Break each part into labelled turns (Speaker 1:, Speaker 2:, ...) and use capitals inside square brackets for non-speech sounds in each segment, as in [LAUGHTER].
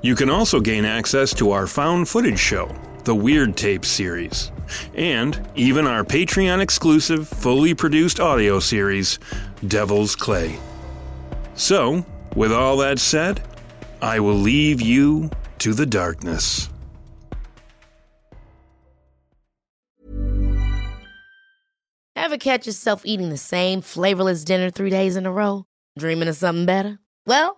Speaker 1: You can also gain access to our found footage show, the Weird Tape series, and even our Patreon exclusive, fully produced audio series, Devil's Clay. So, with all that said, I will leave you to the darkness.
Speaker 2: Ever catch yourself eating the same flavorless dinner three days in a row? Dreaming of something better? Well,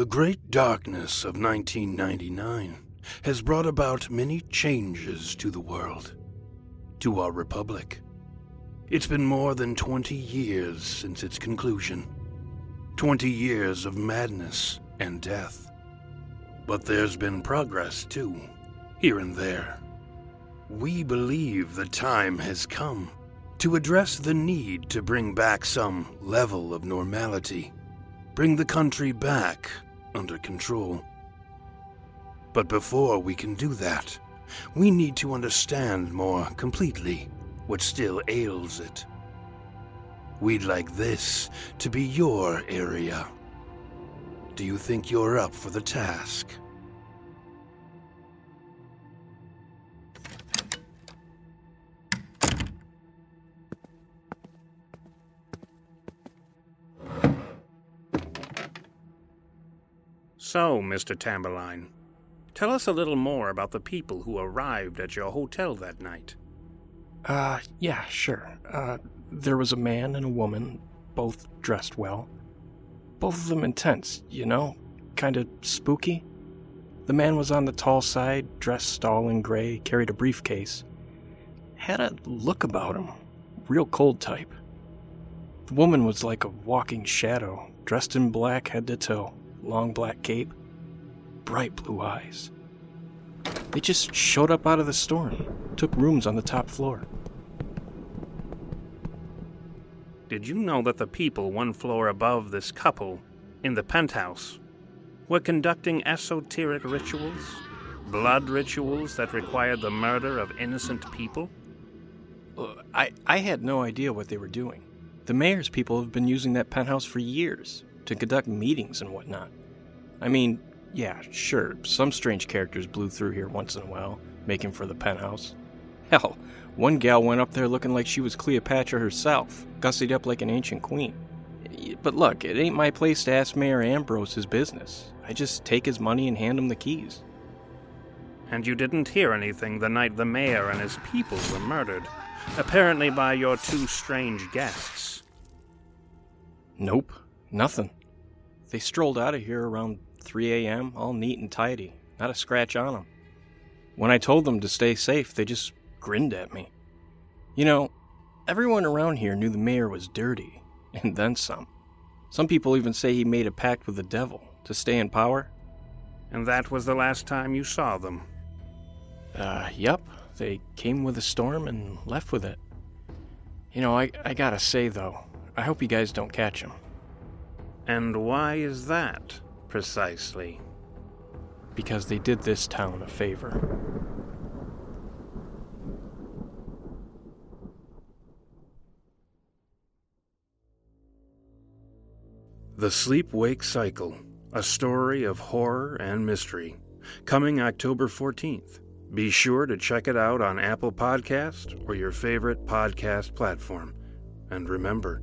Speaker 1: the great darkness of 1999 has brought about many changes to the world, to our republic. It's been more than 20 years since its conclusion. 20 years of madness and death. But there's been progress, too, here and there. We believe the time has come to address the need to bring back some level of normality, bring the country back under control. But before we can do that, we need to understand more completely what still ails it. We'd like this to be your area. Do you think you're up for the task? So, Mr. Tamberline, tell us a little more about the people who arrived at your hotel that night.
Speaker 3: Uh, yeah, sure. Uh, there was a man and a woman, both dressed well. Both of them intense, you know? Kinda spooky. The man was on the tall side, dressed all in gray, carried a briefcase. Had a look about him, real cold type. The woman was like a walking shadow, dressed in black head to toe, long black cape, bright blue eyes. They just showed up out of the storm, took rooms on the top floor.
Speaker 1: Did you know that the people one floor above this couple, in the penthouse, were conducting esoteric rituals? Blood rituals that required the murder of innocent people?
Speaker 3: Uh, I, I had no idea what they were doing. The mayor's people have been using that penthouse for years to conduct meetings and whatnot. I mean, yeah, sure, some strange characters blew through here once in a while, making for the penthouse. Hell, one gal went up there looking like she was Cleopatra herself, gussied up like an ancient queen. But look, it ain't my place to ask Mayor Ambrose his business. I just take his money and hand him the keys.
Speaker 1: And you didn't hear anything the night the mayor and his people were murdered, apparently by your two strange guests.
Speaker 3: Nope, nothing. They strolled out of here around 3 a.m., all neat and tidy, not a scratch on them. When I told them to stay safe, they just grinned at me. You know, everyone around here knew the mayor was dirty, [LAUGHS] and then some. Some people even say he made a pact with the devil to stay in power.
Speaker 1: And that was the last time you saw them?
Speaker 3: Uh, yep. They came with a storm and left with it. You know, I, I gotta say, though, I hope you guys don't catch him.
Speaker 1: And why is that, precisely?
Speaker 3: Because they did this town a favor.
Speaker 1: The Sleep Wake Cycle, a story of horror and mystery, coming October 14th. Be sure to check it out on Apple Podcast or your favorite podcast platform. And remember,